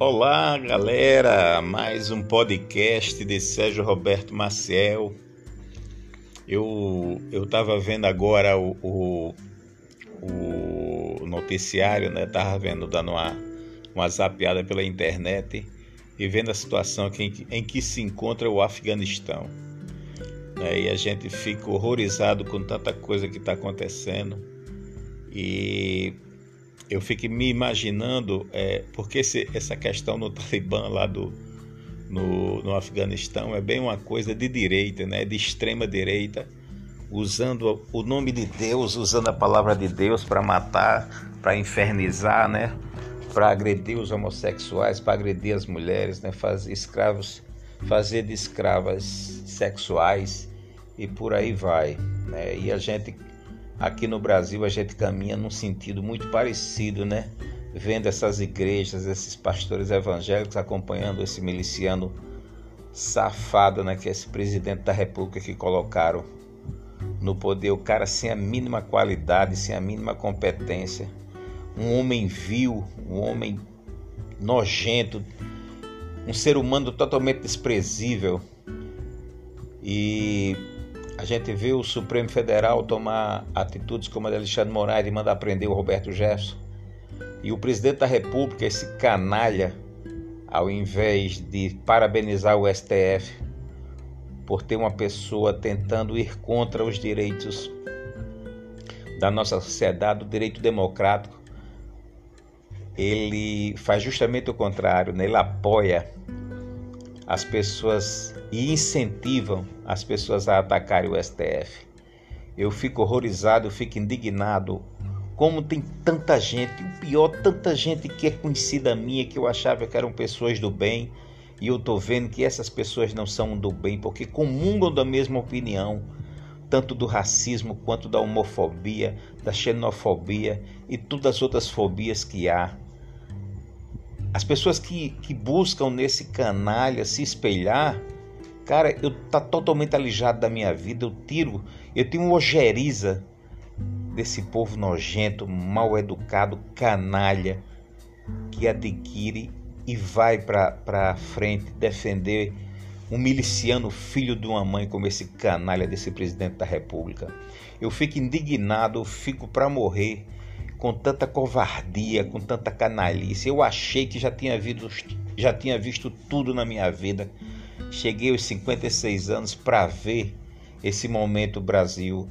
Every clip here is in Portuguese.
Olá, galera! Mais um podcast de Sérgio Roberto Maciel. Eu eu estava vendo agora o, o, o, noticiário, né? Tava vendo dando uma uma zapeada pela internet e vendo a situação em, em que se encontra o Afeganistão. Né? E a gente fica horrorizado com tanta coisa que está acontecendo e eu fico me imaginando, é, porque essa questão no Talibã lá do, no, no Afeganistão é bem uma coisa de direita, né, de extrema direita, usando o nome de Deus, usando a palavra de Deus para matar, para infernizar, né, para agredir os homossexuais, para agredir as mulheres, né, fazer escravos, fazer de escravas sexuais e por aí vai, né, e a gente Aqui no Brasil a gente caminha num sentido muito parecido, né? Vendo essas igrejas, esses pastores evangélicos acompanhando esse miliciano safado, né? Que é esse presidente da República que colocaram no poder, o cara sem a mínima qualidade, sem a mínima competência, um homem vil, um homem nojento, um ser humano totalmente desprezível. E a gente vê o Supremo Federal tomar atitudes como a de Alexandre Moraes e mandar prender o Roberto Jefferson. E o presidente da República, esse canalha, ao invés de parabenizar o STF por ter uma pessoa tentando ir contra os direitos da nossa sociedade, o direito democrático, ele faz justamente o contrário, né? ele apoia as pessoas e incentivam as pessoas a atacarem o STF. Eu fico horrorizado, eu fico indignado. Como tem tanta gente, o pior, tanta gente que é conhecida minha, que eu achava que eram pessoas do bem, e eu tô vendo que essas pessoas não são do bem, porque comungam da mesma opinião, tanto do racismo quanto da homofobia, da xenofobia e todas as outras fobias que há. As pessoas que, que buscam nesse canalha se espelhar, cara, eu tá totalmente alijado da minha vida. Eu tiro, eu tenho ojeriza desse povo nojento, mal educado, canalha, que adquire e vai para frente defender um miliciano filho de uma mãe como esse canalha desse presidente da República. Eu fico indignado, eu fico para morrer com tanta covardia, com tanta canalice. Eu achei que já tinha, visto, já tinha visto tudo na minha vida. Cheguei aos 56 anos para ver esse momento Brasil.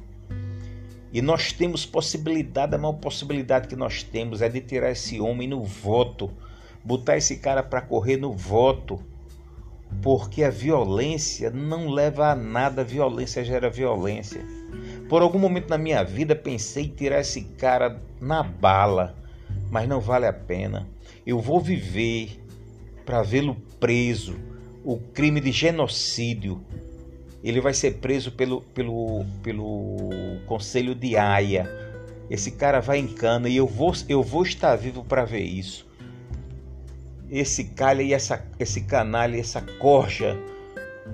E nós temos possibilidade, a maior possibilidade que nós temos é de tirar esse homem no voto, botar esse cara para correr no voto, porque a violência não leva a nada, a violência gera violência. Por algum momento na minha vida pensei em tirar esse cara na bala, mas não vale a pena. Eu vou viver para vê-lo preso. O crime de genocídio. Ele vai ser preso pelo, pelo, pelo Conselho de Haia. Esse cara vai em cana e eu vou, eu vou estar vivo para ver isso. Esse calha e essa, esse canalha, essa corja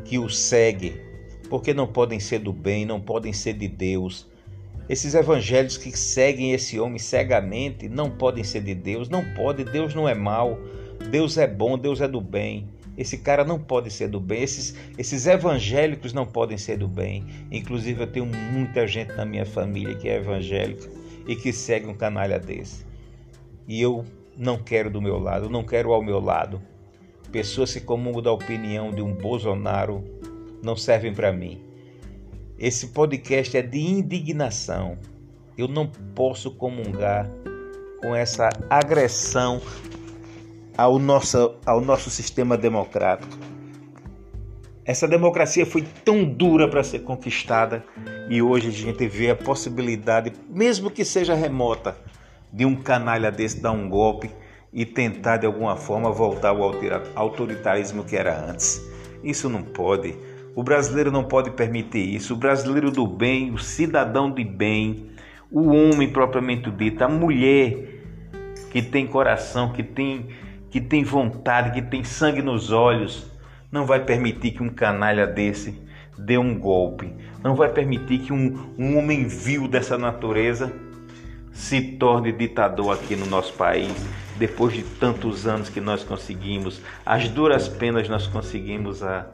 que o segue porque não podem ser do bem, não podem ser de Deus. Esses evangelhos que seguem esse homem cegamente não podem ser de Deus, não pode, Deus não é mal, Deus é bom, Deus é do bem. Esse cara não pode ser do bem, esses, esses evangélicos não podem ser do bem. Inclusive, eu tenho muita gente na minha família que é evangélica e que segue um canalha desse. E eu não quero do meu lado, não quero ao meu lado pessoas que comungam da opinião de um Bolsonaro, não servem para mim. Esse podcast é de indignação. Eu não posso comungar com essa agressão ao nosso, ao nosso sistema democrático. Essa democracia foi tão dura para ser conquistada e hoje a gente vê a possibilidade, mesmo que seja remota, de um canalha desse dar um golpe e tentar de alguma forma voltar ao autoritarismo que era antes. Isso não pode. O brasileiro não pode permitir isso. O brasileiro do bem, o cidadão de bem, o homem propriamente dito, a mulher que tem coração, que tem, que tem vontade, que tem sangue nos olhos, não vai permitir que um canalha desse dê um golpe. Não vai permitir que um, um homem vil dessa natureza se torne ditador aqui no nosso país, depois de tantos anos que nós conseguimos, as duras penas nós conseguimos a,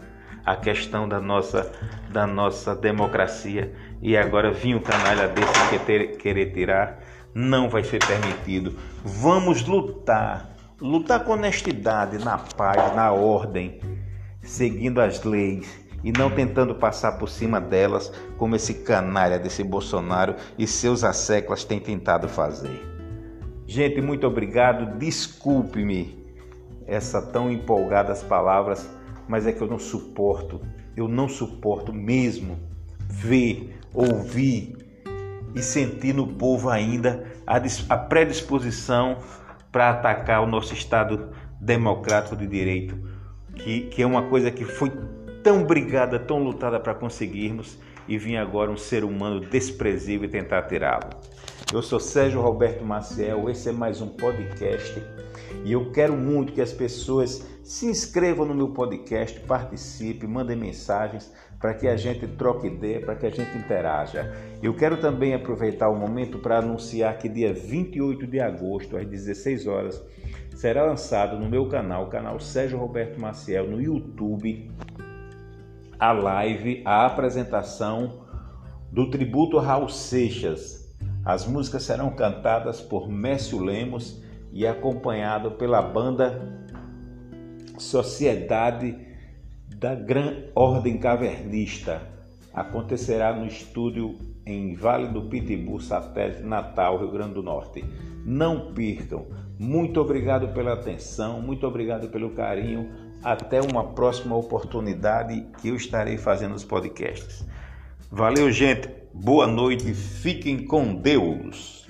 a questão da nossa, da nossa democracia e agora vir um canalha desse que ter, querer tirar, não vai ser permitido. Vamos lutar, lutar com honestidade, na paz, na ordem, seguindo as leis e não tentando passar por cima delas, como esse canalha desse Bolsonaro e seus asseclas têm tentado fazer. Gente, muito obrigado. Desculpe-me essa tão empolgadas palavras, mas é que eu não suporto, eu não suporto mesmo ver, ouvir e sentir no povo ainda a predisposição para atacar o nosso Estado democrático de direito, que, que é uma coisa que foi tão brigada, tão lutada para conseguirmos e vinha agora um ser humano desprezível e tentar tirá-lo. Eu sou Sérgio Roberto Maciel, esse é mais um podcast e eu quero muito que as pessoas se inscrevam no meu podcast, participem, mandem mensagens para que a gente troque ideia, para que a gente interaja. Eu quero também aproveitar o momento para anunciar que dia 28 de agosto, às 16 horas, será lançado no meu canal, o canal Sérgio Roberto Maciel, no YouTube, a live, a apresentação do tributo Raul Seixas. As músicas serão cantadas por Mércio Lemos e acompanhado pela banda Sociedade da Gran Ordem Cavernista. Acontecerá no estúdio em Vale do Pitbull, Satélite Natal, Rio Grande do Norte. Não percam. Muito obrigado pela atenção, muito obrigado pelo carinho. Até uma próxima oportunidade que eu estarei fazendo os podcasts. Valeu, gente. Boa noite. Fiquem com Deus.